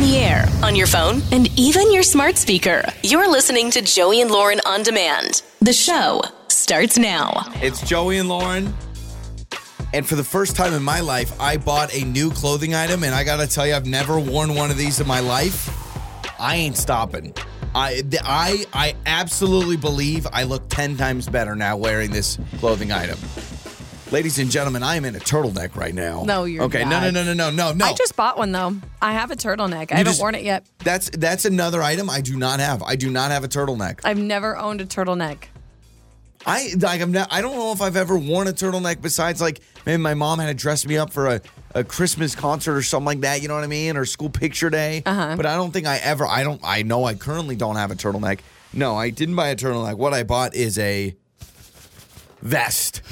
on the air, on your phone, and even your smart speaker. You're listening to Joey and Lauren on demand. The show starts now. It's Joey and Lauren. And for the first time in my life, I bought a new clothing item, and I gotta tell you, I've never worn one of these in my life. I ain't stopping. I, I, I absolutely believe I look 10 times better now wearing this clothing item. Ladies and gentlemen, I am in a turtleneck right now. No, you're Okay, no, not. no, no, no, no, no, no. I just bought one though. I have a turtleneck. I haven't just- worn it yet. That's that's another item I do not have. I do not have a turtleneck. I've never owned a turtleneck. I like I'm not I don't know if I've ever worn a turtleneck besides like maybe my mom had to dress me up for a, a Christmas concert or something like that, you know what I mean? Or school picture day. Uh-huh. But I don't think I ever I don't I know I currently don't have a turtleneck. No, I didn't buy a turtleneck. What I bought is a vest.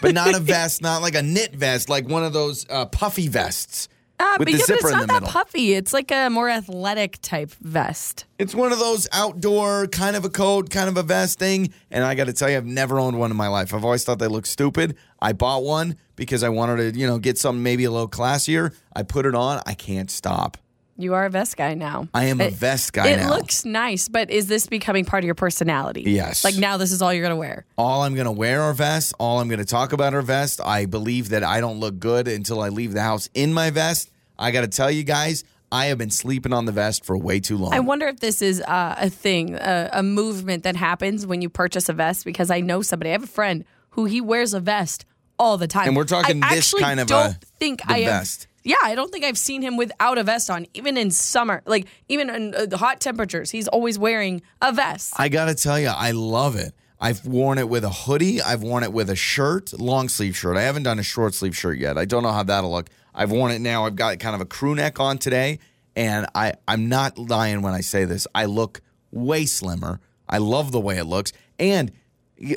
but not a vest, not like a knit vest, like one of those uh, puffy vests. Ah, with but the yeah, but zipper it's in not the that middle. puffy. It's like a more athletic type vest. It's one of those outdoor kind of a coat, kind of a vest thing. And I got to tell you, I've never owned one in my life. I've always thought they looked stupid. I bought one because I wanted to, you know, get something maybe a little classier. I put it on. I can't stop. You are a vest guy now. I am a vest guy It now. looks nice, but is this becoming part of your personality? Yes. Like now, this is all you're gonna wear. All I'm going to wear are vests. All I'm going to talk about are vests. I believe that I don't look good until I leave the house in my vest. I got to tell you guys, I have been sleeping on the vest for way too long. I wonder if this is uh, a thing, a, a movement that happens when you purchase a vest. Because I know somebody. I have a friend who he wears a vest all the time. And we're talking I this kind of don't a- think I have. Yeah, I don't think I've seen him without a vest on, even in summer. Like even in uh, hot temperatures, he's always wearing a vest. I gotta tell you, I love it. I've worn it with a hoodie. I've worn it with a shirt, long sleeve shirt. I haven't done a short sleeve shirt yet. I don't know how that'll look. I've worn it now. I've got kind of a crew neck on today, and I I'm not lying when I say this. I look way slimmer. I love the way it looks, and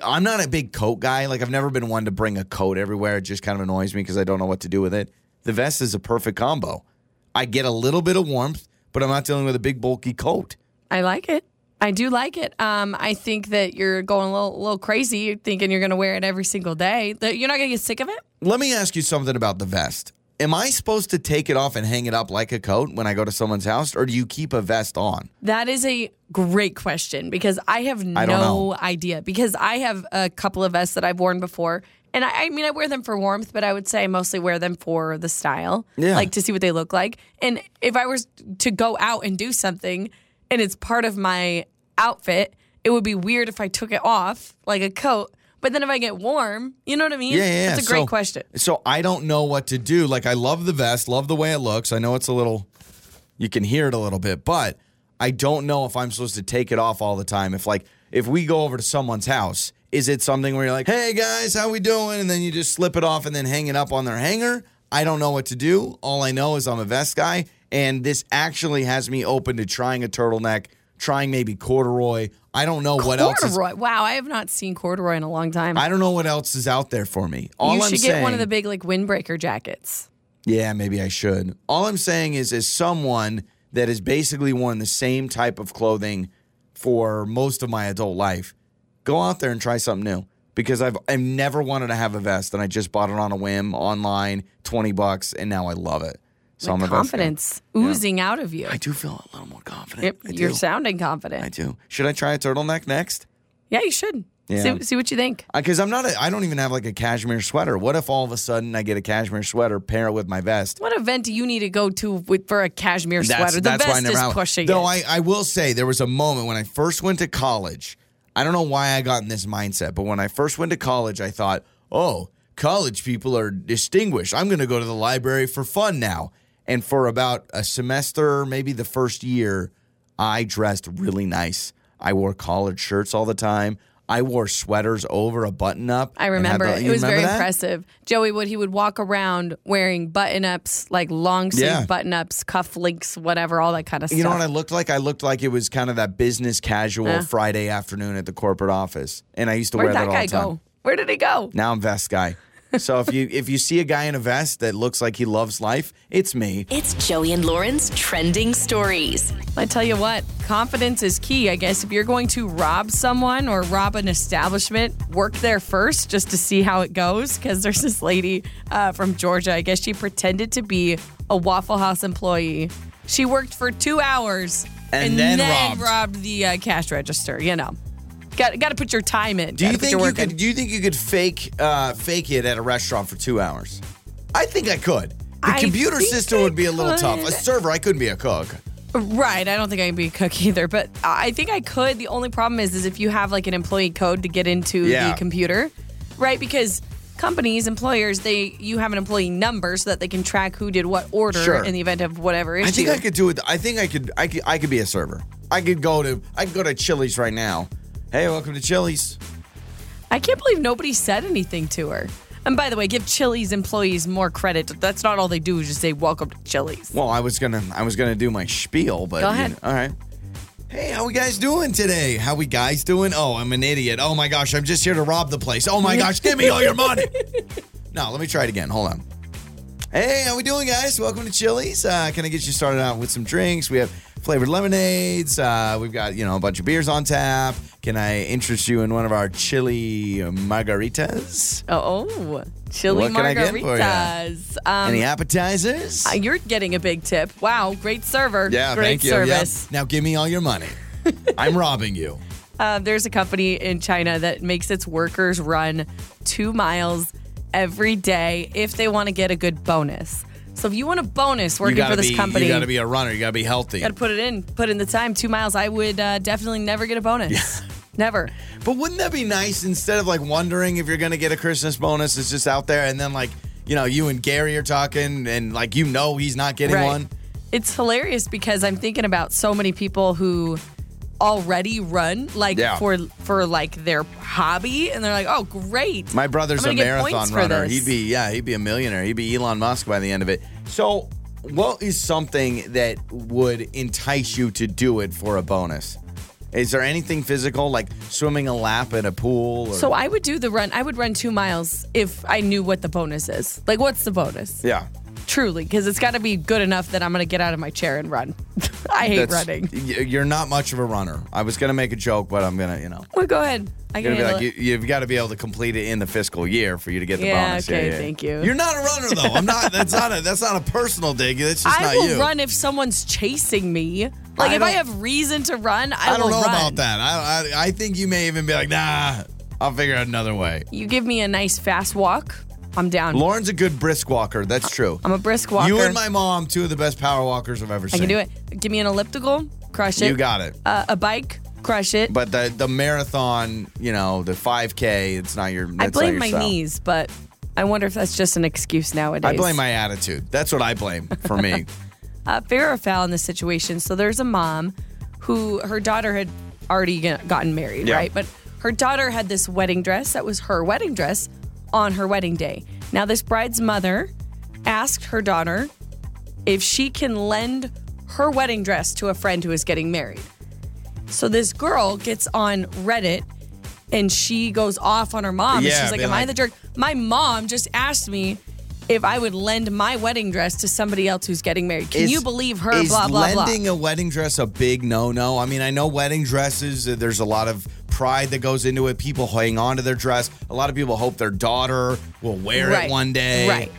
I'm not a big coat guy. Like I've never been one to bring a coat everywhere. It just kind of annoys me because I don't know what to do with it. The vest is a perfect combo. I get a little bit of warmth, but I'm not dealing with a big bulky coat. I like it. I do like it. Um, I think that you're going a little, little crazy, thinking you're going to wear it every single day. That you're not going to get sick of it. Let me ask you something about the vest. Am I supposed to take it off and hang it up like a coat when I go to someone's house, or do you keep a vest on? That is a great question because I have no I idea. Because I have a couple of vests that I've worn before. And I, I mean, I wear them for warmth, but I would say I mostly wear them for the style, Yeah. like to see what they look like. And if I was to go out and do something and it's part of my outfit, it would be weird if I took it off like a coat. But then if I get warm, you know what I mean? Yeah, yeah. That's a great So- question. So I don't know what to do. Like I love the vest, love the way it looks. I know it's a little, you can hear it a little bit, but I don't know if I'm supposed to take it off all the time. If like if we go over to someone's house, is it something where you're like, "Hey guys, how we doing?" and then you just slip it off and then hang it up on their hanger? I don't know what to do. All I know is I'm a vest guy, and this actually has me open to trying a turtleneck, trying maybe corduroy. I don't know what else. Is, Corduroy. Wow, I have not seen corduroy in a long time. I don't know what else is out there for me. All you I'm should get one of the big like windbreaker jackets. Yeah, maybe I should. All I'm saying is, as someone that has basically worn the same type of clothing for most of my adult life, go out there and try something new. Because I've I've never wanted to have a vest, and I just bought it on a whim online, twenty bucks, and now I love it. So I'm a Like vest guy. confidence oozing out of you. I do feel a little more confident. You're sounding confident. I do. Should I try a turtleneck next? Yeah, you should. Yeah. See, see what you think. Because I'm not. A, I don't even have like a cashmere sweater. What if all of a sudden I get a cashmere sweater, pair it with my vest? What event do you need to go to with, for a cashmere sweater? The why I never is have- pushing Though it. I, I will say there was a moment when I first went to college. I don't know why I got in this mindset, but when I first went to college, I thought, oh, college people are distinguished. I'm going to go to the library for fun now. And for about a semester, maybe the first year, I dressed really nice. I wore collared shirts all the time. I wore sweaters over a button up. I remember it. the- It was very that? impressive. Joey would he would walk around wearing button ups, like long sleeve Yeah. button ups, cuff links, whatever, all that kind of stuff. You know what I looked like? I looked like it was kind of that business casual Yeah. Friday afternoon at the corporate office, and I used to Where'd wear that that, all the time. Where did that guy go? Where did he go? Now I'm vest guy. So if you if you see a guy in a vest that looks like he loves life, it's me. It's Joey and Lauren's trending stories. I tell you what, confidence is key. I guess if you're going to rob someone or rob an establishment, work there first just to see how it goes. Because there's this lady uh, from Georgia. I guess she pretended to be a Waffle House employee She worked for two hours And then robbed. the uh, cash register. You know, got got to put your time in. Do you think you in. could? Do you think you could fake uh, fake it at a restaurant for two hours? I think I could. The I computer system I would be a little tough. A server, I couldn't be a cook. Right. I don't think I can be a cook either, but I think I could. The only problem is, is if you have like an employee code to get into Yeah. the computer, right? Because companies, employers, they you have an employee number so that they can track who did what order Sure. in the event of whatever issue. I think I could do it. I think I could. I could. I could be a server. I could go to. I could go to Chili's right now. Hey, welcome to Chili's. I can't believe nobody said anything to her. And by the way, give Chili's employees more credit. That's not all they do is just say welcome to Chili's. Well, I was gonna. I was gonna do my spiel, but Go you ahead. know, all right. Hey, how we guys doing today? How we guys doing? Oh, I'm an idiot. Oh my gosh, I'm just here to rob the place. Oh my gosh, give me all your money. no, let me try it again. Hold on. Hey, how we doing, guys? Welcome to Chili's. Uh, can I get you started out with some drinks? We have flavored lemonades. Uh, we've got you know a bunch of beers on tap. Can I interest you in one of our chili margaritas? Oh, oh chili What can I get for ya? margaritas. Um, Any appetizers? uh, you're getting a big tip. Wow, great server. yeah, great thank you. service. Yep. Now give me all your money. I'm robbing you. Uh, there's a company in China that makes its workers run two miles every day if they want to get a good bonus. So if you want a bonus working for this be, company, You got to be a runner. You got to be healthy. got to put it in, put in the time. Two miles, I would uh, definitely never get a bonus. Never. But wouldn't that be nice instead of like wondering if you're going to get a Christmas bonus? It's just out there, and then like you know you and Gary are talking, and like you know he's not getting Right. one. It's hilarious because I'm thinking about so many people who already run like Yeah. for for like their hobby and they're like, "Oh, great." My brother's a marathon runner. He'd be yeah, he'd be a millionaire. He'd be Elon Musk by the end of it. So, what is something that would entice you to do it for a bonus? Is there anything physical like swimming a lap in a pool? Or, So I would do the run. I would run 2 miles if I knew what the bonus is. Like what's the bonus? yeah, Truly, because it's got to be good enough that I'm going to get out of my chair and run. I hate That's- running. y- You're not much of a runner. I was gonna make a joke, but I'm gonna you know. Well, go ahead. I can gonna be handle like, it. you, you've got to be able to complete it in the fiscal year for you to get the Yeah, bonus. okay, thank you. You're not a runner though. I'm not. That's not a. That's not a personal dig. That's just I not will you. run if someone's chasing me. Like I if I don't- have reason to run, I, will run. I don't will know run. about that. I, I I think you may even be like, nah. I'll figure out another way. You give me a nice fast walk, I'm down. Lauren's a good brisk walker. That's true. I'm a brisk walker. You and my mom, two of the best power walkers I've ever seen. I seen. can do it. Give me an elliptical, crush it. You got it. uh, a bike, crush it. But the the marathon, you know, the 5K, it's not your. I That's not blame your my style. knees, but I wonder if that's just an excuse nowadays. I blame my attitude. That's what I blame for me. uh, fair or foul in this situation. So there's a mom who her daughter had already g- gotten married, Yeah. right? But her daughter had this wedding dress that was her wedding dress on her wedding day. Now, this bride's mother asked her daughter if she can lend her wedding dress to a friend who is getting married. So this girl gets on Reddit and she goes off on her mom. and Yeah, she's like, Am I like- the jerk? My mom just asked me if I would lend my wedding dress to somebody else who's getting married. Can Is- you believe her? Is blah, blah, blah. lending a wedding dress a big no-no? I mean, I know wedding dresses. uh, There's a lot of pride that goes into it. People hang on to their dress. A lot of people hope their daughter will wear it one day. Right.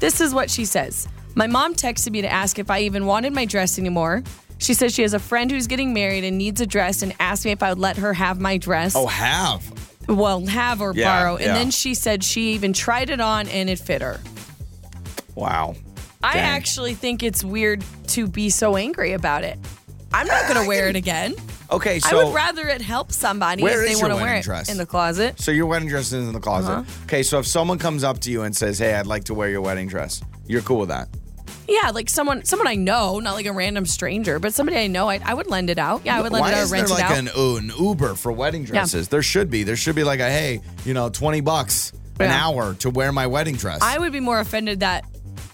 This is what she says. My mom texted me to ask if I even wanted my dress anymore. She says she has a friend who's getting married and needs a dress and asked me if I would let her have my dress. Oh, have. Well, have or Yeah, borrow. And yeah. then she said she even tried it on and it fit her. Wow. I Dang. actually think it's weird to be so angry about it. I'm not going to wear it again. Okay, so I would rather it help somebody Where if they is your want to wear wedding it dress? in the closet. so your wedding dress is in the closet. Uh-huh. Okay, so if someone comes up to you and says, "Hey, I'd like to wear your wedding dress," you're cool with that. Yeah, like someone someone I know, not like a random stranger, but somebody I know, I, I would lend it out. Yeah, I would lend Why it out, rent there it like out. an, an Uber for wedding dresses? There should be. There should be like a hey, you know, twenty bucks an Yeah. hour to wear my wedding dress. I would be more offended that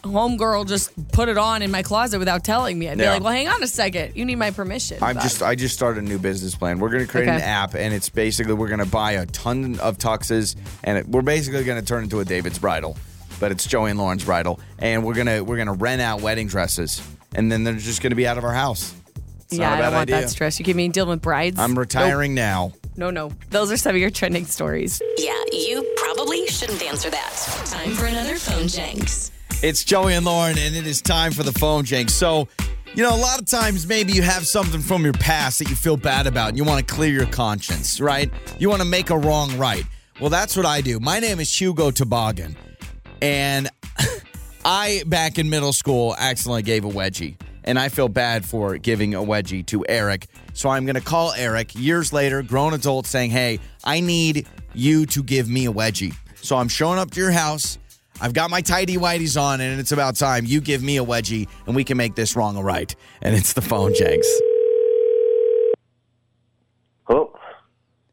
homegirl just put it on in my closet without telling me. I'd be Yeah. like, well, hang on a second. You need my permission. I'm But- just I just started a new business plan. We're going to create Okay. an app, and it's basically we're going to buy a ton of tuxes, and it, we're basically going to turn into a David's bridal, but it's Joey and Lauren's bridal, and we're gonna we're gonna rent out wedding dresses, and then they're just going to be out of our house. It's yeah, not a I bad don't want idea. that stress. You give me dealing with brides. I'm retiring now. No, no, no. Those are some of your trending stories. Yeah, you probably shouldn't answer that. Time for another phone janks. It's Joey and Lauren, and it is time for the phone jank. So, You know, a lot of times maybe you have something from your past that you feel bad about and you want to clear your conscience, right? You want to make a wrong right. Well, that's what I do. My name is Hugo Toboggan. And I, back in middle school, accidentally gave a wedgie. And I feel bad for giving a wedgie to Eric. So I'm going to call Eric years later, grown adult, saying, Hey, I need you to give me a wedgie. So I'm showing up to your house. I've got my tidy whities on, and it's about time you give me a wedgie and we can make this wrong or right. And it's the phone janks. Hello.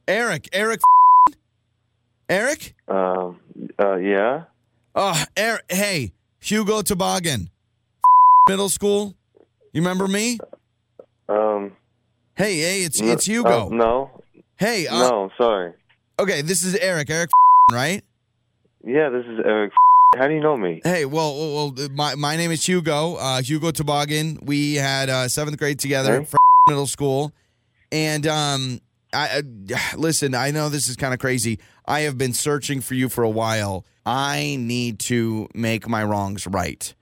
Eric, Eric, Eric? Um. Uh. Yeah. Oh, Eric, hey, Hugo Toboggan, middle school. You remember me? Um. Hey, hey, it's no- it's Hugo. uh, no. Hey, uh, no. Sorry. okay, this is Eric. Eric, right? Yeah. This is Eric. How do you know me? Hey, well, well, well, my my name is Hugo. Uh, Hugo Toboggan. We had uh, seventh grade together, Okay. from middle school, and um, I uh, listen. I know this is kind of crazy. I have been searching for you for a while. I need to make my wrongs right,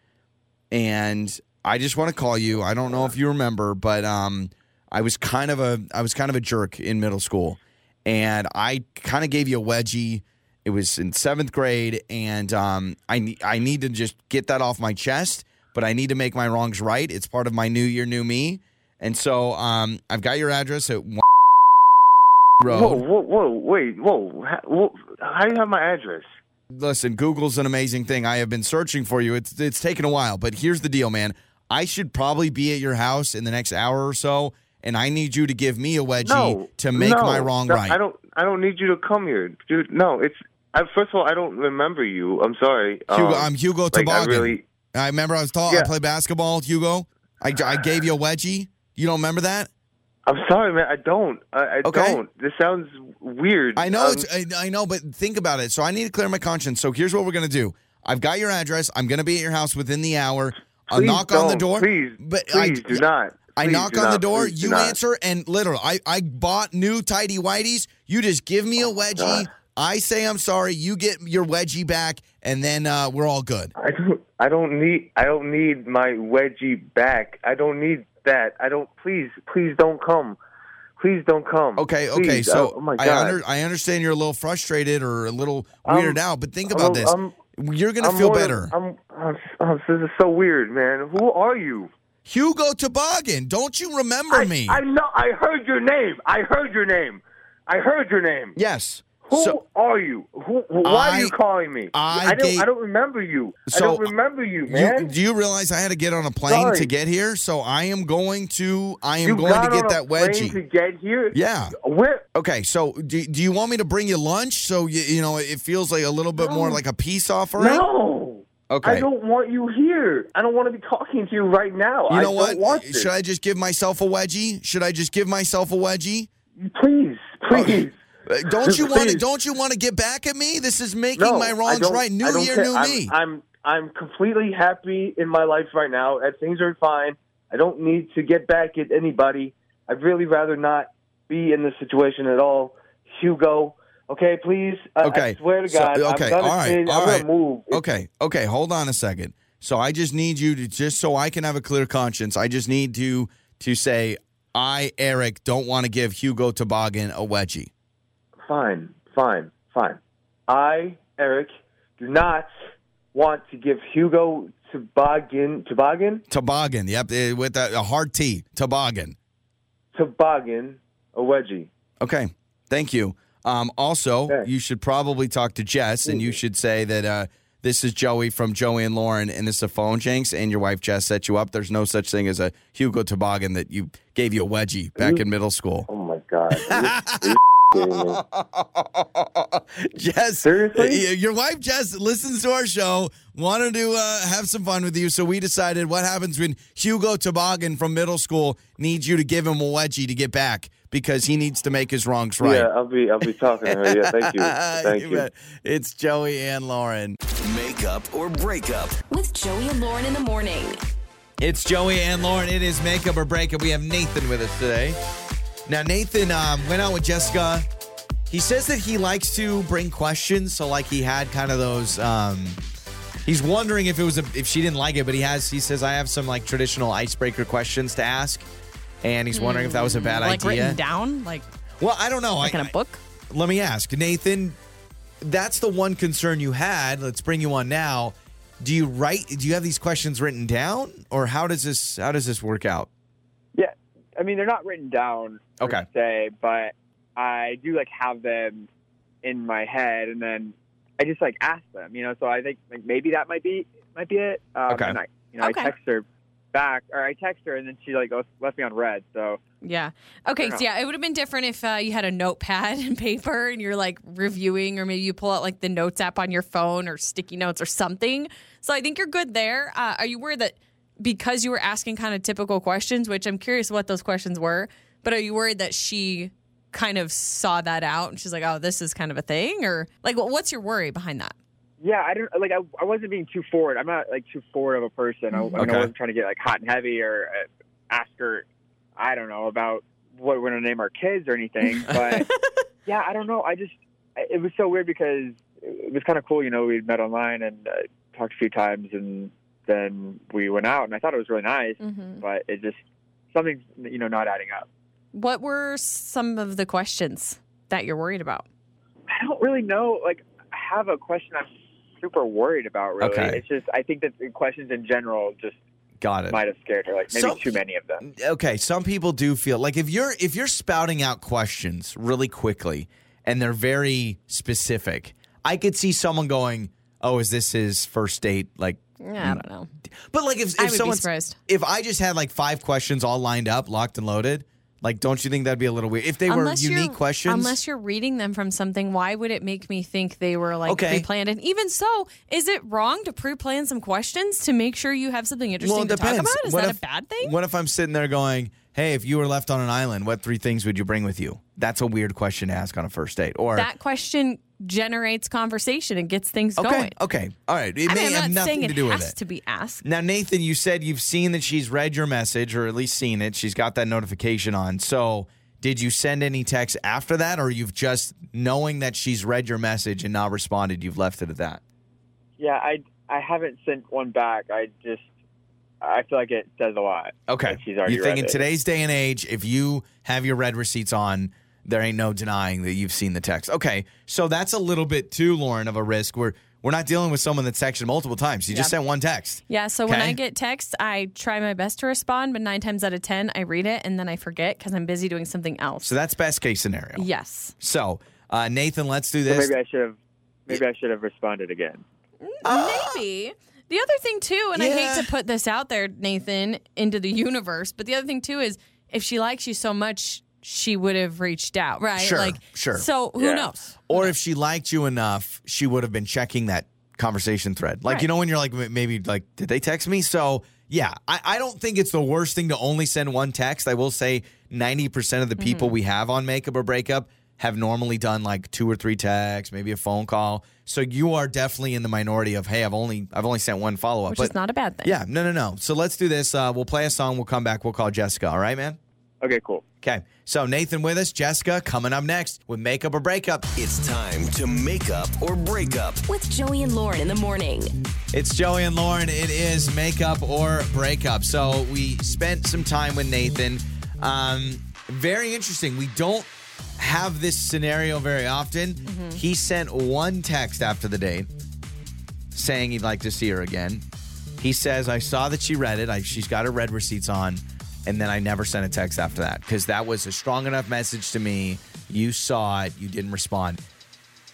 and I just want to call you. I don't know if you remember, but um, I was kind of a I was kind of a jerk in middle school, and I kind of gave you a wedgie. It was in seventh grade, and um, I ne- I need to just get that off my chest. But I need to make my wrongs right. It's part of my new year, new me, and so um, I've got your address at one road. Whoa. Whoa. Whoa. Wait. Whoa. How, whoa. How do you have my address? listen, Google's an amazing thing. I have been searching for you. It's it's taken a while, but here's the deal, man. I should probably be at your house in the next hour or so, and I need you to give me a wedgie No. to make no, my wrong no, right. I don't. I don't need you to come here, dude. No. It's. I, first of all, I don't remember you. I'm sorry. Hugo, Um, I'm Hugo like, I Toboggan. really. I remember I was tall. I Yeah. played basketball, Hugo. I, I gave you a wedgie. You don't remember that? I'm sorry, man. I don't. I, I Okay. don't. This sounds weird. I know Um, it's I, I know, but think about it. So I need to clear my conscience. So here's what we're gonna do. I've got your address. I'm gonna be at your house within the hour. I'll please knock on the door. Please. but please I, do not. I knock on the door, Please do you not. answer, and literally, I, I bought new tidy whities. You just give me a wedgie. God. I say I'm sorry. You get your wedgie back, and then uh, we're all good. I don't. I don't need. I don't need my wedgie back. I don't need that. I don't. Please, please don't come. Please don't come. Okay, okay. So oh, oh, my I, under, I understand you're a little frustrated or a little I'm- weirded out, but think about I'm- this. I'm- you're gonna I'm feel better. I'm, I'm, I'm. This is so weird, man. Who are you? Hugo Toboggan, don't you remember I, me? I know. I heard your name. I heard your name. I heard your name. yes. Who So are you? Who? Why I- are you calling me? I don't. gave- I don't remember you. I don't remember you, you, man. do you realize I had to get on a plane Sorry. to get here? So I am going to I am You going to get that wedgie. to get here. yeah. Where? Okay, so do, do you want me to bring you lunch so you, you know it feels like a little bit more like a peace offering? No. Okay. I don't want you here. I don't want to be talking to you right now. You I know don't what? Should I just give myself a wedgie? Should I just give myself a wedgie? Please, please. Uh, Don't you want to? Don't you want to get back at me? This is making No, my wrongs right. New year, care. new I'm, me. I'm I'm completely happy in my life right now. Uh, Things are fine. I don't need to get back at anybody. I'd really rather not be in this situation at all. Hugo, okay, please. I, Okay. I swear to So- God, okay, I'm gonna, all right, change- all right. move. Okay, okay. Hold on a second. So I just need you to just so I can have a clear conscience. I just need to to say I Eric don't want to give Hugo Toboggan a wedgie. Fine, fine, fine. I, Eric, do not want to give Hugo Toboggan, Toboggan, Toboggan. Yep, eh, with a, a hard T. Toboggan. Toboggan a wedgie. Okay. Thank you. Um, also, Okay. you should probably talk to Jess and you should say that uh, this is Joey from Joey and Lauren and this is a phone jinx and your wife Jess set you up. There's no such thing as a Hugo Toboggan that you gave you a wedgie back in middle school. Oh my God. Are you- are you kidding me? Jess, Seriously? your wife Jess listens to our show, wanted to uh, have some fun with you, so we decided what happens when Hugo Toboggan from middle school needs you to give him a wedgie to get back because he needs to make his wrongs right. Yeah, I'll be I'll be talking to her. Yeah, thank you. Thank you. bet. It's Joey and Lauren. Makeup or breakup. With Joey and Lauren in the morning. It's Joey and Lauren. It is makeup or breakup. We have Nathan with us today. Now, Nathan um, went out with Jessica. He says that he likes to bring questions. So, like, he had kind of those, um, He's wondering if it was a, if she didn't like it, but he has. He says I have some like traditional icebreaker questions to ask, and he's wondering if that was a bad like idea. written down, like Well, I don't know. like I, in a book. Let me ask, Nathan. That's the one concern you had. Let's bring you on now. Do you write? Do you have these questions written down, or how does this how does this work out? Yeah, I mean they're not written down per Okay. se, but I do like have them in my head, and then I just like ask them. You know, so I think like maybe that might be might be it. Um, Okay. And I, you know, Okay. I text her back, or I text her, and then she like goes, left me on read. So Yeah. Okay. So yeah, it would have been different if uh, you had a notepad and paper and you're like reviewing, or maybe you pull out like the notes app on your phone or sticky notes or something. So I think you're good there. Uh, are you worried that because you were asking kind of typical questions, which I'm curious what those questions were, but are you worried that she kind of saw that out and she's like, oh, this is kind of a thing, or like, what's your worry behind that? yeah, I don't like I, I wasn't being too forward. I'm not like too forward of a person. I, I, mean, I wasn't trying to get like hot and heavy or uh, ask her. I don't know about what we're gonna name our kids or anything, but yeah, I don't know. I just it was so weird because it was kind of cool. You know, we met online and uh, talked a few times, and then we went out, and I thought it was really nice, Mm-hmm. but it just something's you know not adding up. What were some of the questions that you're worried about? I don't really know. Like, I have a question I'm super worried about. Really, Okay. it's just I think that the questions in general just Got it. might have scared her. Like maybe So- too many of them. okay some people do feel like if you're if you're spouting out questions really quickly and they're very specific i could see someone going oh is this his first date like Yeah, I don't know. but like if, I if would be someone's surprised. if i just had like five questions all lined up locked and loaded like don't you think that'd be a little weird if they unless were unique questions Unless you're reading them from something, why would it make me think they were like Okay. pre-planned? And even so, is it wrong to pre-plan some questions to make sure you have something interesting well it to depends talk about? Is what that if, a bad thing? what if i'm sitting there going hey if you were left on an island what three things would you bring with you that's a weird question to ask on a first date or that question generates conversation and gets things okay going. okay all right it I may mean, have I'm not saying nothing it to do with has it to be asked. Now, Nathan, you said you've seen that she's read your message, or at least seen it. She's got that notification on. So, did you send any text after that, or you've just knowing that she's read your message and not responded, you've left it at that? Yeah, I I haven't sent one back. I just I feel like it says a lot. Okay. she's already you think in read it. today's day and age, if you have your red receipts on, there ain't no denying that you've seen the text. Okay. So that's a little bit too, Lauren, of a risk. We're we're not dealing with someone that's texted multiple times. You just sent one text. Yeah, so when I get text, I try my best to respond, but nine times out of ten, I read it and then I forget because I'm busy doing something else. So that's best case scenario. yes. So, uh, Nathan, let's do So this. maybe I should have maybe I should have responded again. Maybe. The other thing too, and I hate to put this out there, Nathan, into the universe, but the other thing too is if she likes you so much, she would have reached out, right? Sure, like sure. So who Yeah. knows? Or if she liked you enough, she would have been checking that conversation thread. Like, you know, when you're like, maybe like, did they text me? So, yeah, I, I don't think it's the worst thing to only send one text. I will say 90% of the people Mm-hmm. we have on makeup or breakup have normally done like two or three texts, maybe a phone call. So you are definitely in the minority of, hey, I've only I've only sent one follow up. Which is not a bad thing. Yeah, no, no, no. So let's do this. Uh, we'll play a song. We'll come back. We'll call Jessica. All right, man? Okay, cool. Okay. So Nathan with us, Jessica coming up next with makeup or breakup. It's time to make up or break up. With Joey and Lauren in the morning. It's Joey and Lauren. It is makeup or breakup. So we spent some time with Nathan. Um, very interesting. We don't have this scenario very often. He sent one text after the date saying he'd like to see her again. He says, I saw that she read it. I, she's got her red receipts on. And then I never sent a text after that because that was a strong enough message to me. You saw it, you didn't respond.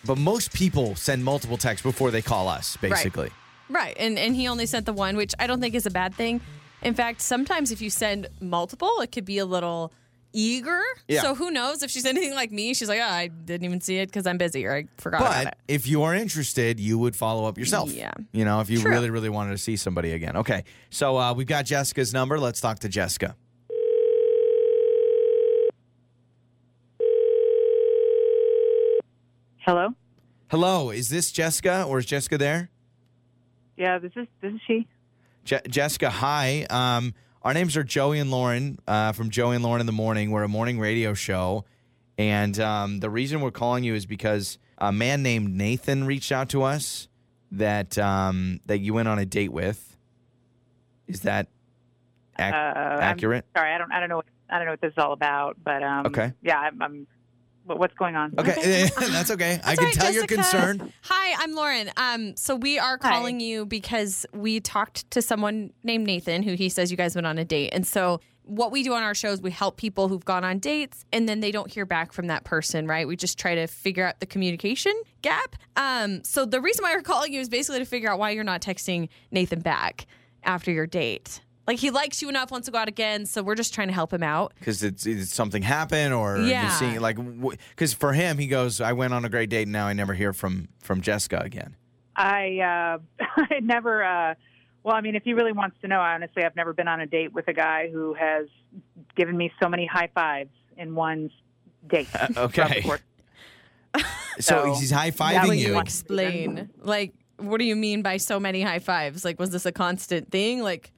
But most people send multiple texts before they call us, basically. Right. And and he only sent the one, which I don't think is a bad thing. In fact, sometimes if you send multiple, it could be a little eager. Yeah. So who knows if she's anything like me? She's like, oh, I didn't even see it because I'm busy or I forgot about But it. if you are interested, you would follow up yourself. Yeah. You know, if you True. really, really wanted to see somebody again. Okay. So uh, we've got Jessica's number. Let's talk to Jessica. Hello. Hello. Is this Jessica or is Jessica there? Yeah, this is this is she. Je- Jessica, hi. Um, our names are Joey and Lauren uh, from Joey and Lauren in the Morning. We're a morning radio show. And um, the reason we're calling you is because a man named Nathan reached out to us that um, that you went on a date with. Is that ac- Uh, I'm accurate? sorry, I don't. I don't know. What, I don't know what this is all about. But um, Okay. Yeah, I'm. I'm what's going on? Okay, that's okay. I can all right, tell you're concerned. Hi, I'm Lauren. Um, so we are Hi. calling you because we talked to someone named Nathan, who he says you guys went on a date, and so. What we do on our shows, we help people who've gone on dates and then they don't hear back from that person, right? We just try to figure out the communication gap. Um, so the reason why we're calling you is basically to figure out why you're not texting Nathan back after your date. Like he likes you enough, wants to go out again, so we're just trying to help him out. because it's, it's something happened or you're Yeah. seeing like because for him he goes i went on a great date and now i never hear from from jessica again I uh, I never. Uh, well, I mean, if he really wants to know, honestly, I've never been on a date with a guy who has given me so many high fives in one date. okay. So, So, he's high-fiving you Explain. Like, what do you mean by so many high fives? Like, was this a constant thing? Like,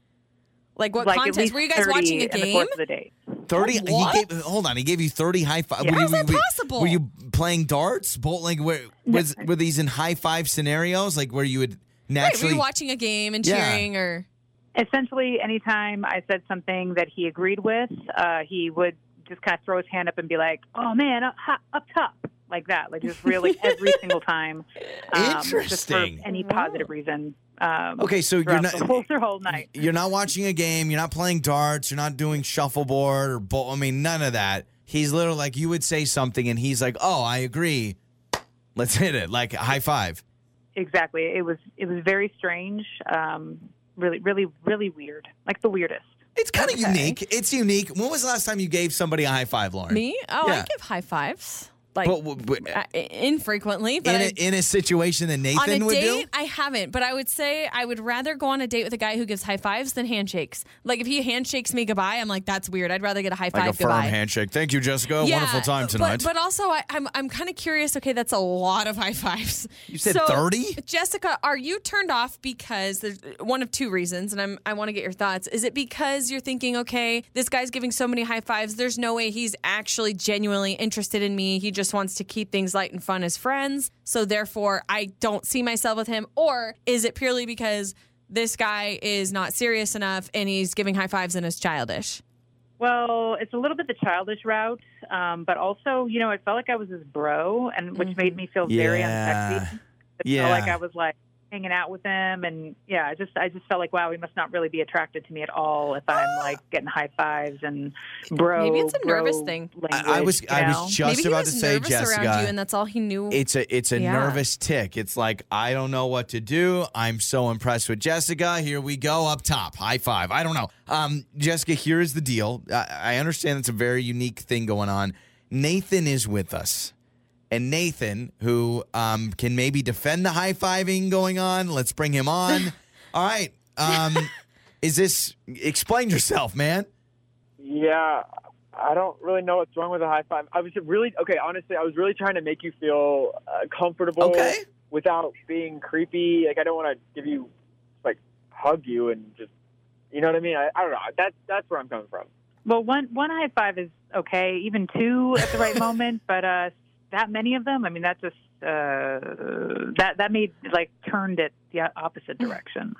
like what like at context? Were you guys watching a in the game? of the date? 30 What? he gave hold on he gave you 30 high five Yeah. were, How you, is that were- possible? were you playing darts bolt like where was were these in high five scenarios like where you would Right, were you watching a game and Yeah. cheering or? Essentially, anytime I said something that he agreed with, uh, he would just kind of throw his hand up and be like, "Oh man, up, up top," like that, like just really every single time. um Just for any positive reason. Um, okay so you're not the whole, the whole night. you're not watching a game you're not playing darts you're not doing shuffleboard or bolt i mean none of that he's literally like you would say something and he's like oh i agree let's hit it like high five Exactly. It was it was very strange. Um, really, really, really weird. Like the weirdest. It's kind of Okay. unique. It's unique. When was the last time you gave somebody a high five, Lauren? Me? Oh, Yeah. I give high fives. Like But, but uh, infrequently, but in, I, in a situation that Nathan would date, do? I haven't. But I would say I would rather go on a date with a guy who gives high fives than handshakes. Like if he handshakes me goodbye, I'm like, that's weird. I'd rather get a high Like five a firm goodbye. handshake. Thank you, Jessica. Yeah, Wonderful time tonight. But, also, I, I'm I'm kind of curious. Okay, that's a lot of high fives. You said So, 30? Jessica, are you turned off because there's one of two reasons, and I'm I want to get your thoughts. Is it because you're thinking, okay, this guy's giving so many high fives, there's no way he's actually genuinely interested in me. He just wants to keep things light and fun as friends. So therefore, I don't see myself with him. Or is it purely because this guy is not serious enough and he's giving high fives and is childish? Well, it's a little bit the childish route, um, but also, you know, it felt like I was his bro, and which made me feel very Yeah. unsexy. It Yeah. felt like I was like hanging out with him, and yeah, I just I just felt like wow, he must not really be attracted to me at all if I'm like getting high fives and bro. Maybe it's a nervous thing. Language, I, I was you I was just Maybe he about was to say, nervous around you, Jessica. and that's all he knew. It's a it's a Yeah. nervous tic. It's like I don't know what to do. I'm so impressed with Jessica. Here we go up top. High five. I don't know. Um, Jessica, here is the deal. I, I understand it's a very unique thing going on. Nathan is with us. And Nathan, who um, can maybe defend the high fiving going on, let's bring him on. All right. Um, is this explain yourself, man? Yeah, I don't really know what's wrong with a high five. I was really okay. Honestly, I was really trying to make you feel uh, comfortable Okay. without being creepy. Like I don't want to give you like hug you and just you know what I mean. I, I don't know. That's that's where I'm coming from. Well, one one high five is okay, even two at the right moment, but uh, that many of them, I mean, that just uh, that that made like turned it the opposite direction.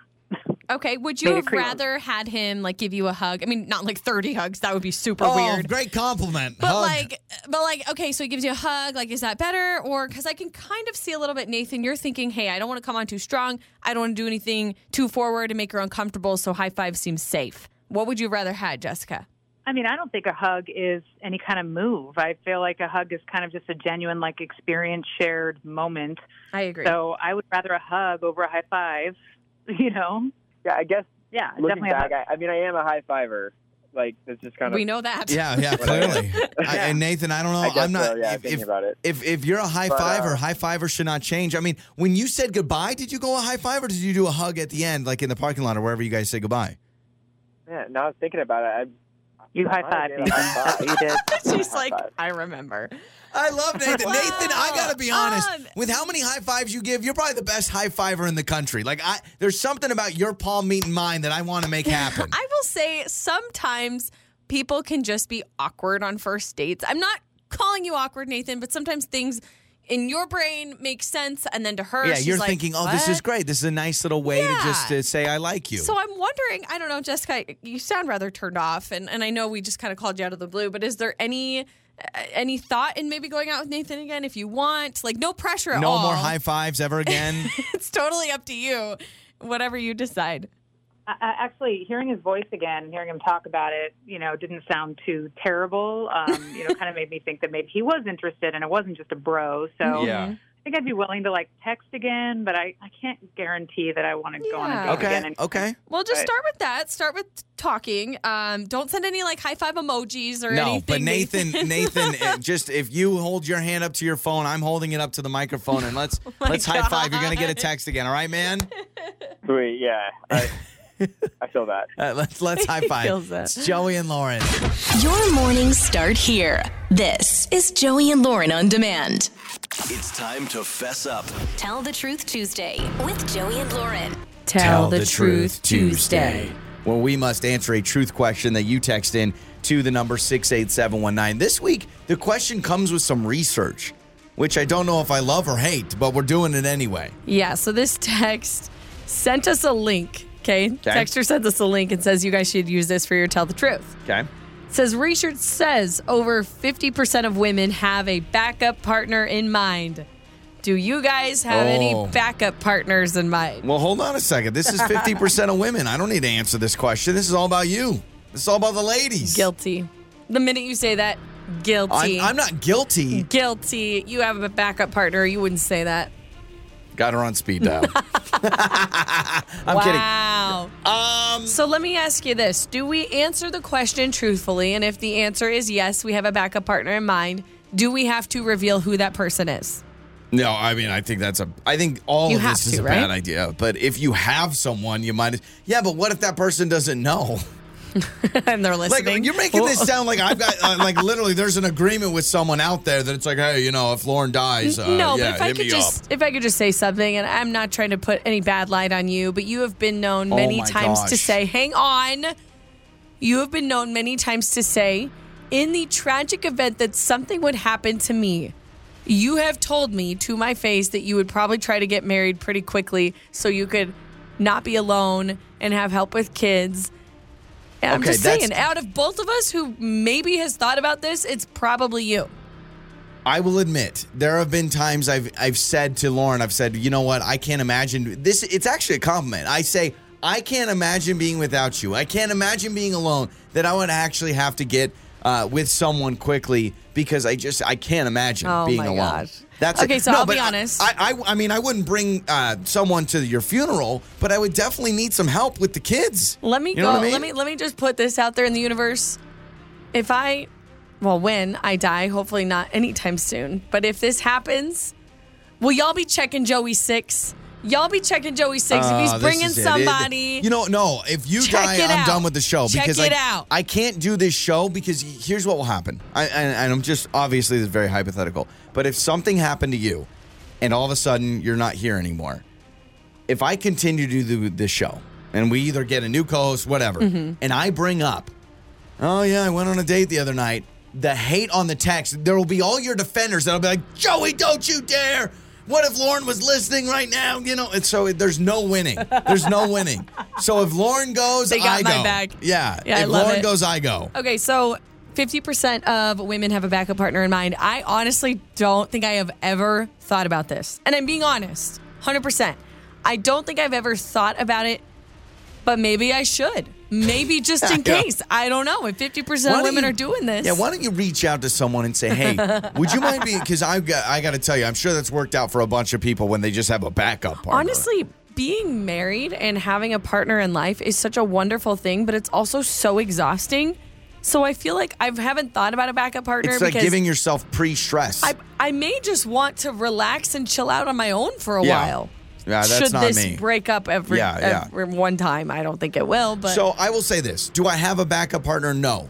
Okay, would you have rather had him like give you a hug? I mean, not like 30 hugs. That would be super Oh, weird. great compliment. But Hug. like, but like, okay, so he gives you a hug. Like, is that better? Or because I can kind of see a little bit, Nathan. You're thinking, hey, I don't want to come on too strong. I don't want to do anything too forward and make her uncomfortable. So high five seems safe. What would you rather had, Jessica? I mean, I don't think a hug is any kind of move. I feel like a hug is kind of just a genuine like experience shared moment. I agree. So I would rather a hug over a high five. You know? Yeah, I guess Yeah, looking definitely back, I, I mean, I am a high fiver. Like it's just kind of we know that. Yeah, yeah, clearly. I, and Nathan, I don't know. I guess I'm not. so, yeah, if, thinking if, about it. if if you're a high But, fiver, uh, high fiver should not change. I mean, when you said goodbye, did you go a high five or did you do a hug at the end, like in the parking lot or wherever you guys say goodbye? Yeah, now I was thinking about it. You high I five, did a Nathan. high That's what you did. She's like. I remember. I love Nathan. Wow. Nathan, I gotta be honest. Um, with how many high fives you give, you're probably the best high fiver in the country. Like I, there's something about your palm meeting mine that I want to make happen. I will say sometimes people can just be awkward on first dates. I'm not calling you awkward, Nathan, but sometimes things in your brain makes sense, and then to her, yeah, you're like, thinking, oh, this is great. This is a nice little way to just to say I like you. So I'm wondering, I don't know, Jessica, you sound rather turned off, and, and I know we just kind of called you out of the blue, but is there any uh, any thought in maybe going out with Nathan again if you want? Like no pressure at no all. No more high fives ever again. It's totally up to you. Whatever you decide. I, I, actually, hearing his voice again, hearing him talk about it, you know, didn't sound too terrible. Um, you know, kind of made me think that maybe he was interested, and it wasn't just a bro. So Yeah. I think I'd be willing to like text again, but I, I can't guarantee that I want to go on a date okay. again. And, Okay. Well, just Right. start with that. Start with talking. Um, don't send any like high five emojis or No, anything. but Nathan, Nathan, uh, just if you hold your hand up to your phone, I'm holding it up to the microphone, and let's Oh let's high five. You're gonna get a text again. All right, man. Sweet, yeah. I, I feel that. Uh, let's let's high five. feels that. It's Joey and Lauren. Your mornings start here. This is Joey and Lauren on demand. It's time to fess up. Tell the Truth Tuesday with Joey and Lauren. Tell, the, truth Tuesday. Well, we must answer a truth question that you text in to the number 68719. This week, the question comes with some research, which I don't know if I love or hate, but we're doing it anyway. Yeah, so this text sent us a link. Okay. Texter sent us a link and says you guys should use this for your tell the truth. Okay. It says research says over 50% of women have a backup partner in mind. Do you guys have Oh. any backup partners in mind? Well, hold on a second. This is 50% of women. I don't need to answer this question. This is all about you. This is all about the ladies. Guilty. The minute you say that, guilty. I'm, I'm not guilty. guilty. You have a backup partner. You wouldn't say that. Got her on speed dial. I'm wow. kidding. Um, So let me ask you this. Do we answer the question truthfully? And if the answer is yes, we have a backup partner in mind, do we have to reveal who that person is? no, I mean, I think that's a. I think all You of this is to, a bad idea. But if you have someone, you might. Yeah, but what if that person doesn't know? and they're Like listening. you're making this sound like I've got uh, like literally. There's an agreement with someone out there that it's like, hey, you know, if Lauren dies, uh, no, yeah, but if I could just up. if I could just say something, and I'm not trying to put any bad light on you, but you have been known Oh many my times to say, "Hang on." You have been known many times to say, in the tragic event that something would happen to me, you have told me to my face that you would probably try to get married pretty quickly so you could not be alone and have help with kids. And I'm Okay, just saying, out of both of us who maybe has thought about this, it's probably you. I will admit there have been times I've I've said to Lauren, I've said, you know what, I can't imagine this. It's actually a compliment. I say I can't imagine being without you. I can't imagine being alone. That I would actually have to get uh, with someone quickly because I just I can't imagine Oh being my alone. gosh. That's Okay, it. so No, I'll be honest. I, I I mean I wouldn't bring uh, someone to your funeral, but I would definitely need some help with the kids. Let me You go. I mean? Let me let me just put this out there in the universe. If I, well, when I die, hopefully not anytime soon. But if this happens, will y'all be checking Joey six? Y'all be checking Joey six if Oh, he's bringing is it. It- somebody. you know, no. If you die, I'm out. done with the show Check because it I, out. I can't do this show because here's what will happen. I, and, and I'm just obviously this is very hypothetical, but if something happened to you, and all of a sudden you're not here anymore, if I continue to do the, this show and we either get a new co-host, whatever, Mm-hmm. and I bring up, oh yeah, I went on a date the other night. The hate on the text, there will be all your defenders that'll be like, Joey, don't you dare. What if Lauren was listening right now? You know, and so there's no winning. There's no winning. So if Lauren goes, They got I my go. back. Yeah. Yeah, if Lauren it. goes, I go. Okay, so 50% of women have a backup partner in mind. I honestly don't think I have ever thought about this. And I'm being honest, 100%. I don't think I've ever thought about it, but maybe I should. Maybe just in Yeah. case. I don't know. If 50% Why of women you- are doing this. Yeah, why don't you reach out to someone and say, "Hey, would you mind being?" Because I got, I got to tell you, I'm sure that's worked out for a bunch of people when they just have a backup partner. Honestly, being married and having a partner in life is such a wonderful thing, but it's also so exhausting. So I feel like I haven't thought about a backup partner it's like giving yourself pre-stress. I, I may just want to relax and chill out on my own for a Yeah. while. Yeah, that's Should not this me. break up every, Yeah, yeah. every one time? I don't think it will, but so I will say this: Do I have a backup partner? No.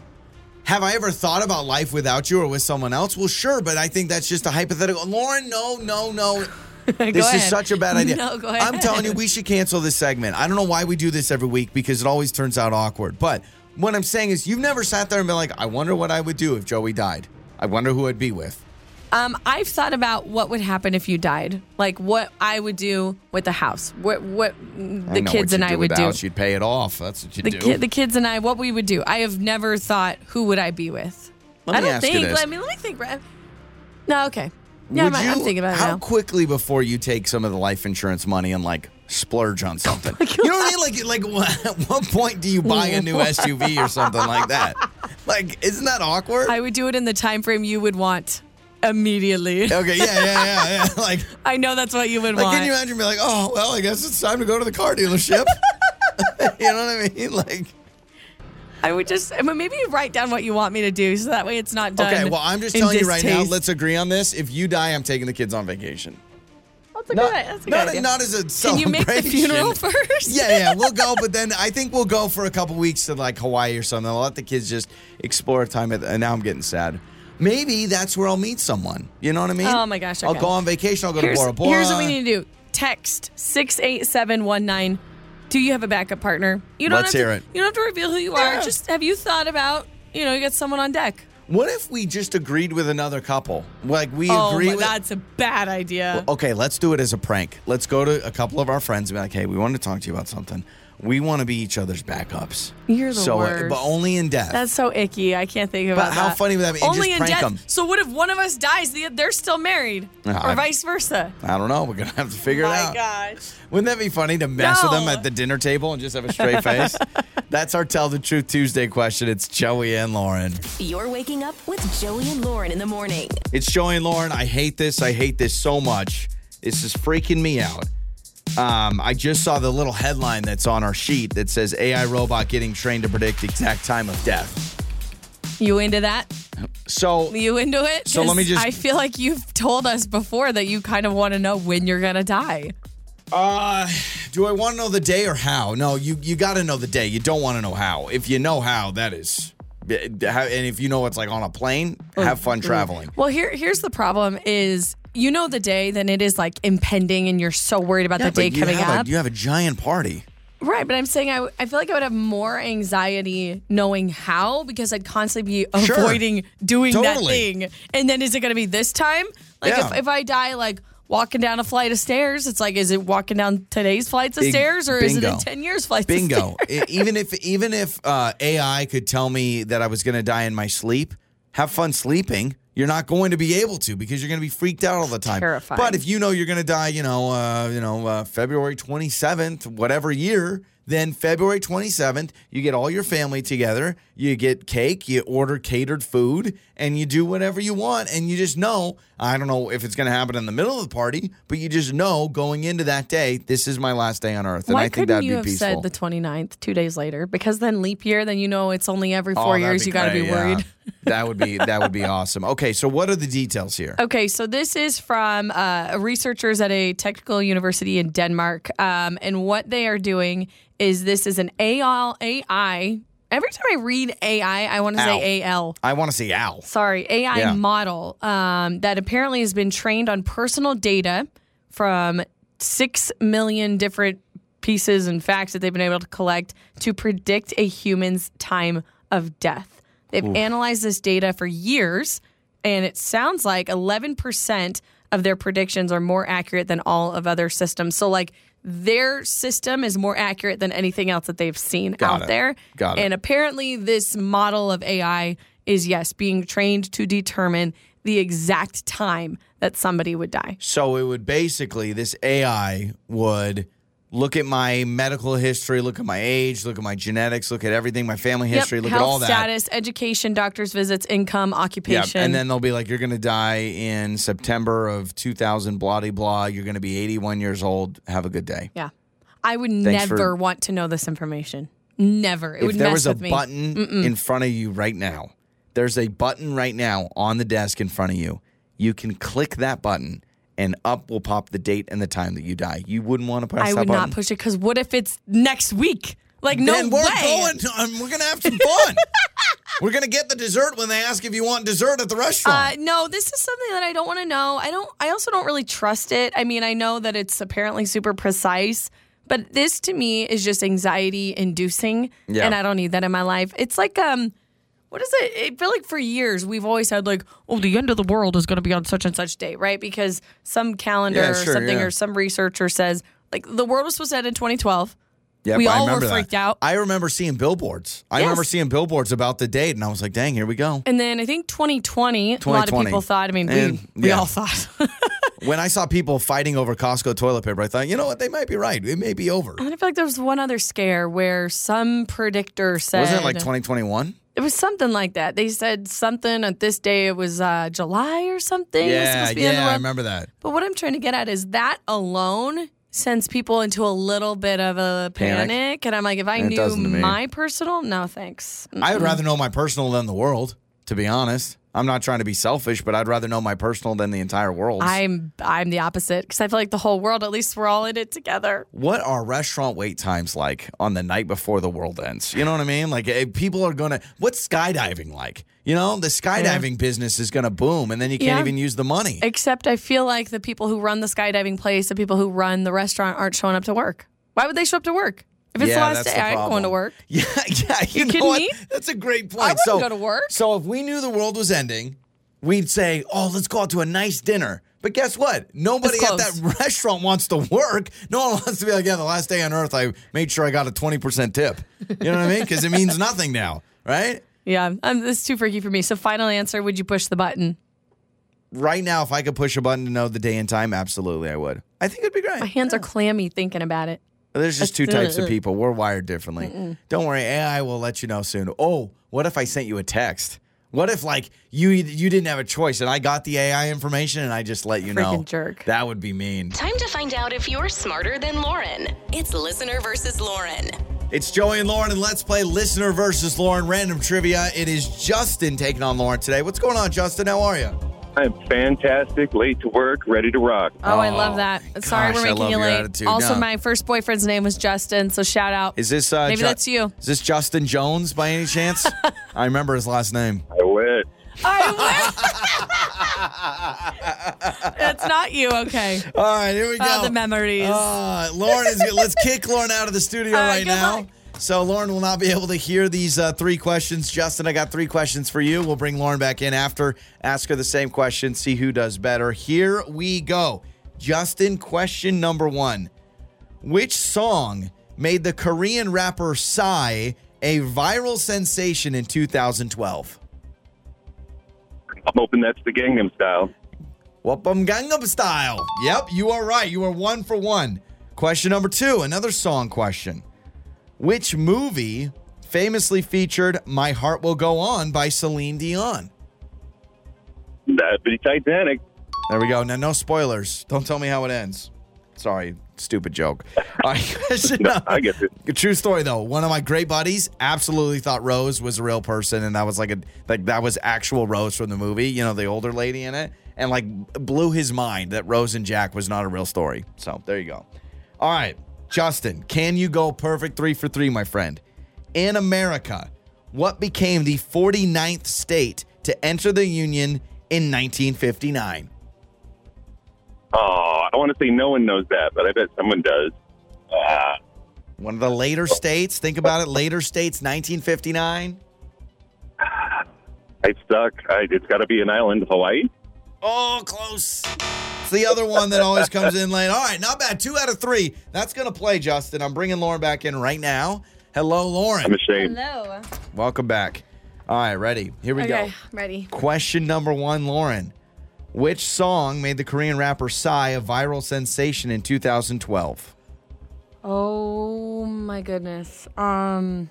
Have I ever thought about life without you or with someone else? Well, sure, but I think that's just a hypothetical. Lauren, no, no, no. This is such a bad idea. No, go ahead. I'm telling you, we should cancel this segment. I don't know why we do this every week because it always turns out awkward. But what I'm saying is, you've never sat there and been like, I wonder what I would do if Joey died. I wonder who I'd be with. Um, I've thought about what would happen if you died, like what I would do with the house, what what the kids and I would do. house. You'd pay it off. That's what you The, do. ki- the kids and I, what we would do. I have never thought who would I be with. Let I me don't ask you think. this. I mean, let me think. Brad. No, okay. Yeah, I'm, I'm thinking about it how now. quickly before you take some of the life insurance money and like splurge on something. Oh you know what I mean? Like, like what, at what point do you buy a new SUV or something like that? Like, isn't that awkward? I would do it in the time frame you would want immediately. okay, yeah, yeah, yeah, yeah. Like, I know that's what you would like, want. can you imagine being like, oh, well, I guess it's time to go to the car dealership. you know what I mean? Like, I would just I mean, maybe write down what you want me to do so that way it's not done. okay, well, I'm just telling you right now. Let's agree on this. If you die, I'm taking the kids on vacation. That's a Not, good, that's a good not, idea. not as a Can you make the funeral first? yeah, yeah, we'll go, but then I think we'll go for a couple weeks to like Hawaii or something. I'll let the kids just explore a time. At, and now I'm getting sad. Maybe that's where I'll meet someone. You know what I mean? Oh my gosh, I'll go on vacation. I'll go here's, to Bora Bora. here's what we need to do. Text 68719. Do you have a backup partner? You don't Let's have hear to, it. You don't have to reveal who you Yeah. are. Just have you thought about, you know, you got someone on deck. What if we just agreed with another couple? Like we agreed. oh, agree my- with. that's a bad idea. Okay, let's do it as a prank. Let's go to a couple of our friends and be like, "Hey, we wanted to talk to you about something. We want to be each other's backups." You're the so, uh, worst. but only in death. That's so icky. I can't think about But how that. funny would that be? And Only just in prank death. 'em. So what if one of us dies? They're still married, or I- vice versa. I don't know. We're gonna have to figure it out. my gosh. Wouldn't that be funny to mess with them at the dinner table and just have a straight face? That's our Tell the Truth Tuesday question. It's Joey and Lauren. You're waking up with Joey and Lauren in the morning. It's Joey and Lauren. I hate this. I hate this so much. This is freaking me out. Um, I just saw the little headline that's on our sheet that says AI robot getting trained to predict exact time of death. You into that? So You into it? So let me just- I feel like you've told us before that you kind of want to know when you're gonna die. Uh, do I want to know the day or how? No, you you got to know the day. You don't want to know how. If you know how, that is, and if you know it's like on a plane, have fun traveling. Well, here here's the problem: is you know the day, then it is like impending, and you're so worried about that but day coming up. A, you have a giant party. Right, but I'm saying I, I feel like I would have more anxiety knowing how because I'd constantly be Sure. avoiding doing that thing. And then is it going to be this time? Like Yeah. if, if I die like walking down a flight of stairs, it's like is it walking down today's flights of Bing- stairs or is it in 10 years flights Bingo. of stairs? Even if even if uh, AI could tell me that I was going to die in my sleep, have fun sleeping. You're not going to be able to because you're going to be freaked out all the time. Terrifying. But if you know you're going to die, you know, uh, you know, uh, February 27th, whatever year, then February 27th, you get all your family together, you get cake, you order catered food, and you do whatever you want. And you just know, I don't know if it's going to happen in the middle of the party, but you just know going into that day, this is my last day on earth. And Why I think couldn't that'd you be have peaceful. said the 29th, two days later? Because then leap year, then you know it's only every Oh, four that'd years. be You got to be great, yeah. worried. that would be that would be awesome. Okay, so what are the details here? Okay, so this is from uh, researchers at a technical university in Denmark, um, and what they are doing is this is an AI. Every time I read AI, I want to say AL. I want to say AL. Sorry, AI Yeah. model um, that apparently has been trained on personal data from six million different pieces and facts that they've been able to collect to predict a human's time of death. They've analyzed this data for years, and it sounds like 11% of their predictions are more accurate than all of other systems. So, like, their system is more accurate than anything else that they've seen Got out it. there. Got it. And apparently, this model of AI is, yes, being trained to determine the exact time that somebody would die. So it would basically this AI would look at my medical history, look at my age, look at my genetics, look at everything, my family history, yep, look at all that. status, education, doctor's visits, income, occupation. and then they'll be like, "You're going to die in September of 2000." Blah de blah. You're going to be 81 years old. Have a good day. yeah. I would Thanks for- never want to know this information. Never. It if would there mess was a button in front of you right now, there's a button right now on the desk in front of you. You can click that button, and up will pop the date and the time that you die. You wouldn't want to press that. I would button. not push it because what if it's next week? Like, no then we're way. going. um, we're gonna have some fun. we're gonna get the dessert when they ask if you want dessert at the Uh, restaurant. no, this is something that I don't want to know. I don't. I also don't really trust it. I mean, I know that it's apparently super precise, but this to me is just anxiety inducing, Yeah. and I don't need that in my life. It's like um, what is it? I feel like for years we've always had like, oh, the end of the world is going to be on such and such day, right? Because some calendar Yeah, or something yeah. or some researcher says like the world was supposed to end in 2012. Yep, we all were remember that. freaked out. I remember seeing billboards. I Yes. remember seeing billboards about the date, and I was like, "Dang, here we go." And then I think 2020, a lot of people thought. I mean, And, we we yeah. all thought. When I saw people fighting over Costco toilet paper, I thought, you know what? They might be right. It may be over. And I feel like there was one other scare where some predictor said Wasn't it like 2021? It was something like that. They said something at this day. It was uh, July or something. It was supposed Yeah, to be the the yeah, I world. remember that. But what I'm trying to get at is that alone sends people into a little bit of a Panic. panic. And I'm like, if I It knew doesn't to me. my personal, no thanks. I would rather know my personal than the world, to be honest. I'm not trying to be selfish, but I'd rather know my personal than the entire world. I'm I'm the opposite because I feel like the whole world, at least we're all in it together. what are restaurant wait times like on the night before the world ends? You know what I mean? Like, eh, people are going to, what's skydiving like? You know, the skydiving business is going to boom and then you can't Yeah. even use the money. Except I feel like the people who run the skydiving place, the people who run the restaurant aren't showing up to work. Why would they show up to work? If it's Yeah, the last day, the I ain't going to work. Yeah, yeah. You, know kidding what? me? That's a great point. I wouldn't so, go to work. So if we knew the world was ending, we'd say, "Oh, let's go out to a nice dinner." But guess what? Nobody at that restaurant wants to work. No one wants to be like, "Yeah, the last day on earth, I made sure I got a twenty percent tip." You know what I mean? Because it means nothing now, right? Yeah, um, this is too freaky for me. So, final answer: Would you push the button? Right now, if I could push a button to know the day and time, absolutely, I would. I think it'd be great. My hands are clammy thinking about it. There's just two types of people. We're wired differently. Don't worry, AI will let you know soon. Oh, what if I sent you a text? What if like you you didn't have a choice and I got the AI information and I just let you know? Jerk. That would be mean. Time to find out if you're smarter than Lauren. It's listener versus Lauren. It's Joey and Lauren, and let's play listener versus Lauren random trivia. It is Justin taking on Lauren today. What's going on, Justin? How are you? I'm fantastic, late to work, ready to rock. Oh, I Oh, love that. Sorry, gosh, we're I making love you your late. attitude. Also, No. my first boyfriend's name was Justin, so shout out. Is this uh, Maybe Ju- that's you. Is this Justin Jones by any chance? I remember his last name. I wish. That's not you. Okay. All right, here we go. Oh, the memories. Uh, Lauren is. Let's kick Lauren out of the studio All right, right good now. luck. So Lauren will not be able to hear these uh, three questions. Justin, I got three questions for you. We'll bring Lauren back in after. Ask her the same question. See who does better. Here we go. Justin, question number one: Which song made the Korean rapper Psy a viral sensation in 2012? I'm hoping that's the Gangnam Style. Whoopum Gangnam Style. Yep, you are right. You are one for one. Question number two, another song question. Which movie famously featured My Heart Will Go On by Celine Dion? That'd be Titanic. There we go. Now, no spoilers. Don't tell me how it ends. Sorry, stupid joke. All right, question No, I get it. true story though. One of my great buddies absolutely thought Rose was a real person, and that was like a like that was actual Rose from the movie. You know, the older lady in it, and like blew his mind that Rose and Jack was not a real story. So there you go. All right, Justin, can you go perfect three for three, my friend? In America, what became the 49th state to enter the Union in 1959? Oh, I want to say no one knows that, but I bet someone does. Uh, One of the later states. Think about it. Later states, 1959. I stuck. I, it's got to be an island, Hawaii. Oh, close. It's the other one that always comes in late. All right, not bad. Two out of three. That's going to play, Justin. I'm bringing Lauren back in right now. Hello, I'm Lauren. ashamed. Hello. Welcome back. All right, ready. Here we Okay, go. I'm ready. Question number one, Lauren. Which song made the Korean rapper Psy a viral sensation in 2012? Oh my goodness. Um.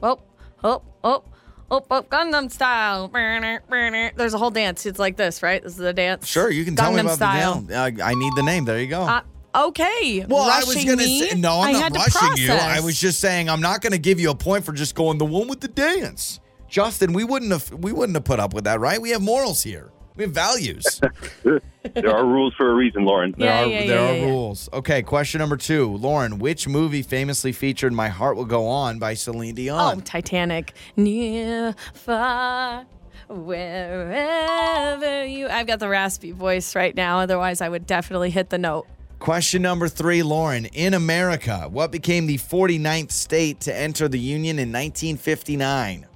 Oh, oh, oh, oh, oh, Gangnam Style. There's a whole dance. It's like this, right? This is the dance. Sure, you can tell me about Style. the deal. Uh, I need the name. There you go. Uh, okay. Well, I was Rushing gonna me? say no. I'm I not had to rushing you. process. I was just saying I'm not going to give you a point for just going the one with the dance. Justin, we wouldn't have we wouldn't have put up with that, right? We have morals here. We have values. there are rules for a reason, Lauren. There Yeah, are yeah, there yeah, are yeah. rules. Okay, question number two, Lauren. Which movie famously featured "My Heart Will Go On" by Celine Dion? Oh, Titanic. Near, far, wherever you. I've got the raspy voice right now. Otherwise, I would definitely hit the note. Question number three, Lauren. In America, what became the 49th state to enter the Union in 1959?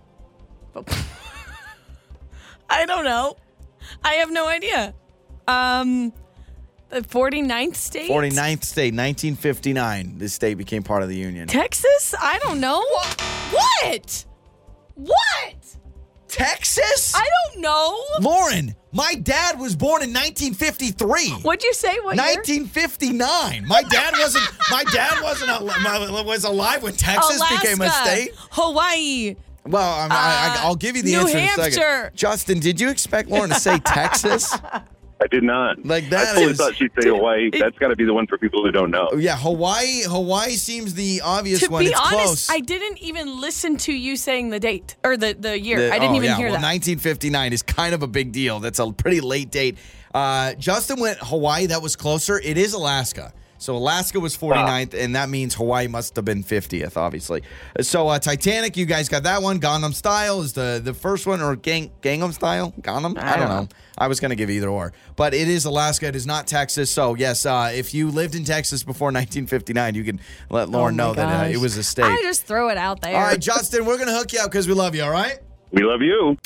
I don't know. I have no idea. Um, the 49th state? 49th state, 1959. This state became part of the union. Texas? I don't know. What? What? Texas? I don't know. Lauren, my dad was born in 1953. What'd you say? What year? 1959. My dad wasn't. My dad wasn't al- was alive when Texas became a state. Hawaii. Well, I'm, I, I, I'll give you the New answer in a Hampshire. second. Justin, did you expect Lauren to say Texas? I did not. Like, I that fully is- thought she'd say Hawaii. That's got to be the one for people who don't know. yeah, Hawaii. Hawaii seems the obvious To one. To be it's honest, close. I didn't even listen to you saying the date or the, the year. The- I didn't oh, even yeah, hear well, that. 1959 is kind of a big deal. That's a pretty late date. Uh, Justin went Hawaii. That was closer. It is Alaska. So Alaska was 49th, and that means Hawaii must have been 50th, obviously. So uh, Titanic, you guys got that one. Gangnam Style is the, the first one, or Gang, Gangnam Style? Gangnam? I, don't know. I was going to give either or. But it is Alaska. It is not Texas. So, yes, uh, if you lived in Texas before 1959, you can let Lauren Oh know that uh, it was a state. I just throw it out there. all right, Justin, we're going to hook you up because we love you, all right? We love you.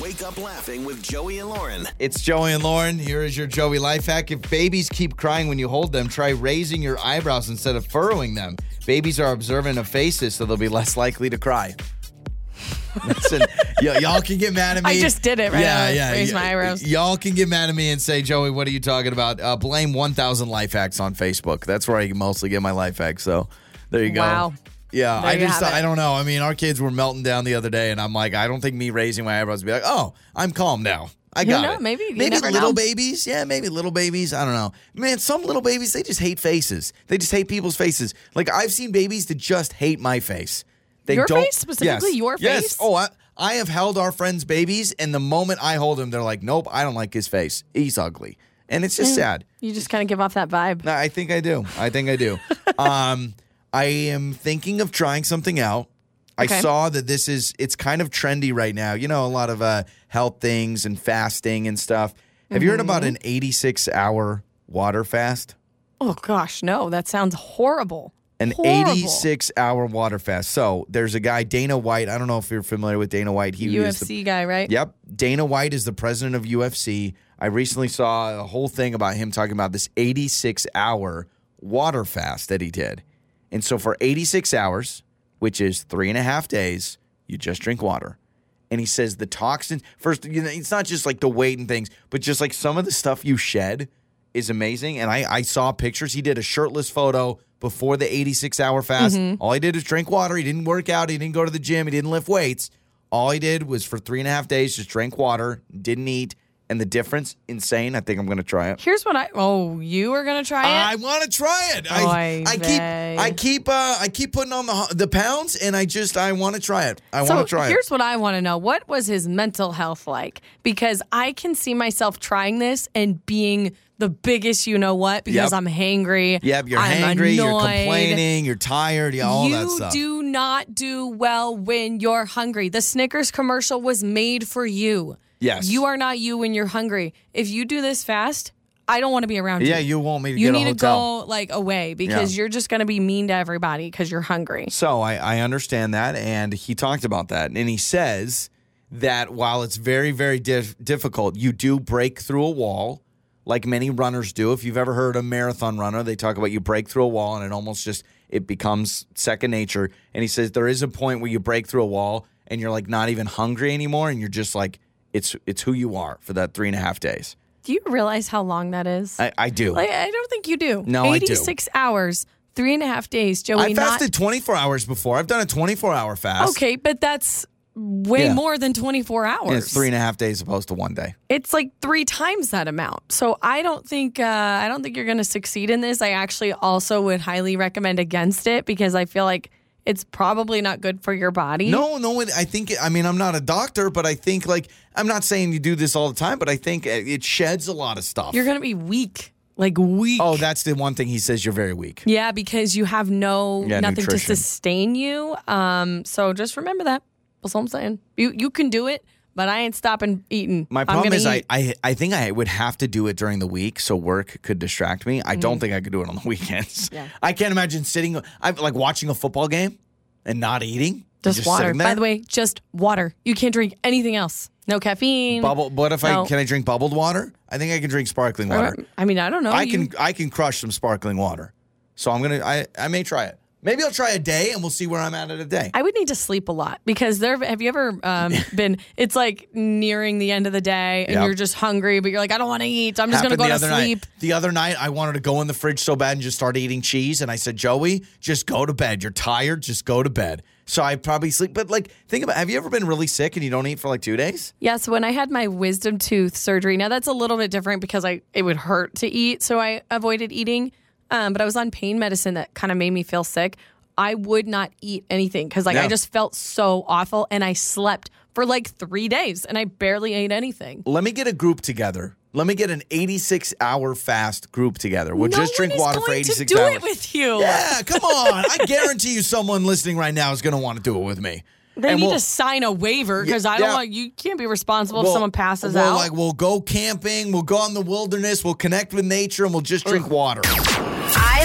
Wake up laughing with Joey and Lauren. It's Joey and Lauren. Here is your Joey life hack. If babies keep crying when you hold them, try raising your eyebrows instead of furrowing them. Babies are observant of faces, so they'll be less likely to cry. Listen, y- y'all can get mad at me. I just did it right Yeah, now. yeah. Raise y- my eyebrows. Y'all can get mad at me and say, Joey, what are you talking about? Uh, blame 1,000 life hacks on Facebook. That's where I mostly get my life hacks. So there you go. Wow. Yeah, There I just. I don't know. I mean, our kids were melting down the other day, and I'm like, I don't think me raising my eyebrows would be like, oh, I'm calm now. I got knows? it. Maybe. You maybe little know. babies. Yeah, maybe little babies. I don't know. Man, some little babies they just hate faces. They just hate people's faces. Like I've seen babies that just hate my face. They Your don't, face? Specifically Yes. your Yes. face? Oh, I, I have held our friends' babies, and the moment I hold them, they're like, nope, I don't like his face. He's ugly, and it's just sad. You just kind of give off that vibe. No, I think I do. I think I do. um, I am thinking of trying something out. I Okay. saw that this is it's kind of trendy right now. You know, a lot of uh, health things and fasting and stuff. Have you heard about Mm-hmm. an 86 hour water fast? Oh gosh, no, that sounds horrible. An Horrible. 86 hour water fast. So there's a guy, Dana White. I don't know if you're familiar with Dana White. He is the UFC guy, right? Yep. Dana White is the president of UFC. I recently saw a whole thing about him talking about this 86 hour water fast that he did. And so for 86 hours, which is three and a half days, you just drink water. And he says the toxins, first, you know, it's not just like the weight and things, but just like some of the stuff you shed is amazing. And I, I saw pictures. He did a shirtless photo before the 86 hour fast. Mm-hmm. All he did was drink water. He didn't work out. He didn't go to the gym. He didn't lift weights. All he did was for three and a half days just drank water, didn't eat. And the difference, insane. I think I'm to try it. Here's what I. Oh, you are gonna try it. I want to try it. I, Oy I keep vey. I keep uh, I keep putting on the the pounds, and I just I want to try it. I want to try it. here's what I want to know: What was his mental health like? Because I can see myself trying this and being the biggest, you know what? Because Yep. I'm hangry. Yep, you're I'm hangry, you're annoyed. complaining, you're tired, yeah, all you that stuff. You do not do well when you're hungry. The Snickers commercial was made for you. Yes. You are not you when you're hungry. If you do this fast, I don't want to be around you. yeah, you want me to You get a need to hotel. go like away because you're just going to be mean to everybody because you're hungry. So I, I understand that, and he talked about that, and he says that while it's very very dif- difficult, you do break through a wall, like many runners do. If you've ever heard a marathon runner, they talk about you break through a wall, and it almost just it becomes second nature. And he says there is a point where you break through a wall, and you're like not even hungry anymore, and you're just like it's it's who you are for that three and a half days. Do you realize how long that is? I, I do. like, I don't think you do. No, I do. 86 hours, three and a half days, Joey. I not- fasted 24 hours before. I've done a 24 hour fast. Okay, but that's way Yeah. more than 24 hours. It's three and a half days opposed to one day. it's like three times that amount. So I don't think uh, I don't think you're going to succeed in this. I actually also would highly recommend against it because I feel like it's probably not good for your body. No, no. it- I think. I mean, I'm not a doctor, but I think like I'm not saying you do this all the time, but I think it it sheds a lot of stuff. you're going to be weak, like weak. oh, that's the one thing he says. You're very weak. yeah, because you have no Yeah, nothing nutrition. to sustain you. Um, so just remember that. That's all I'm saying. You you can do it, but I ain't stopping eating. My problem is I. I I think I would have to do it during the week so work could distract me. I Mm. don't think I could do it on the weekends. Yeah. I can't imagine sitting I like watching a football game and not eating? Just, water. By the way, just water. You can't drink anything else. No caffeine. Bubble. What if No. I can I drink bubbled water? I think I can drink sparkling water. I mean, I don't know. I You- can I can crush some sparkling water. So I'm gonna I I may try it. Maybe I'll try a day and we'll see where I'm at in a day. I would need to sleep a lot because there. Have you ever um, been? It's like nearing the end of the day and Yep. you're just hungry, but you're like, I don't want to eat. So I'm just going to go to sleep. Night. The other night, I wanted to go in the fridge so bad and just start eating cheese. And I said, Joey, just go to bed. You're tired. Just go to bed. So I probably sleep. But like, think about have you ever been really sick and you don't eat for like two days? Yes, when I had my wisdom tooth surgery. Now that's a little bit different because I it would hurt to eat, so I avoided eating. Um, but I was on pain medicine that kind of made me feel sick. I would not eat anything because like Yeah. I just felt so awful, and I slept for like three days, and I barely ate anything. Let me get a group together. Let me get an 86 hour fast group together. We'll no just drink water for 86 to do hours. it with you. yeah, come on. I guarantee you someone listening right now is going to want to do it with me. They And need we'll- to sign a waiver because I don't Yeah. want you can't be responsible if we'll- someone passes we'll, out. Like we'll go camping, we'll go in the wilderness, we'll connect with nature, and we'll just drink water.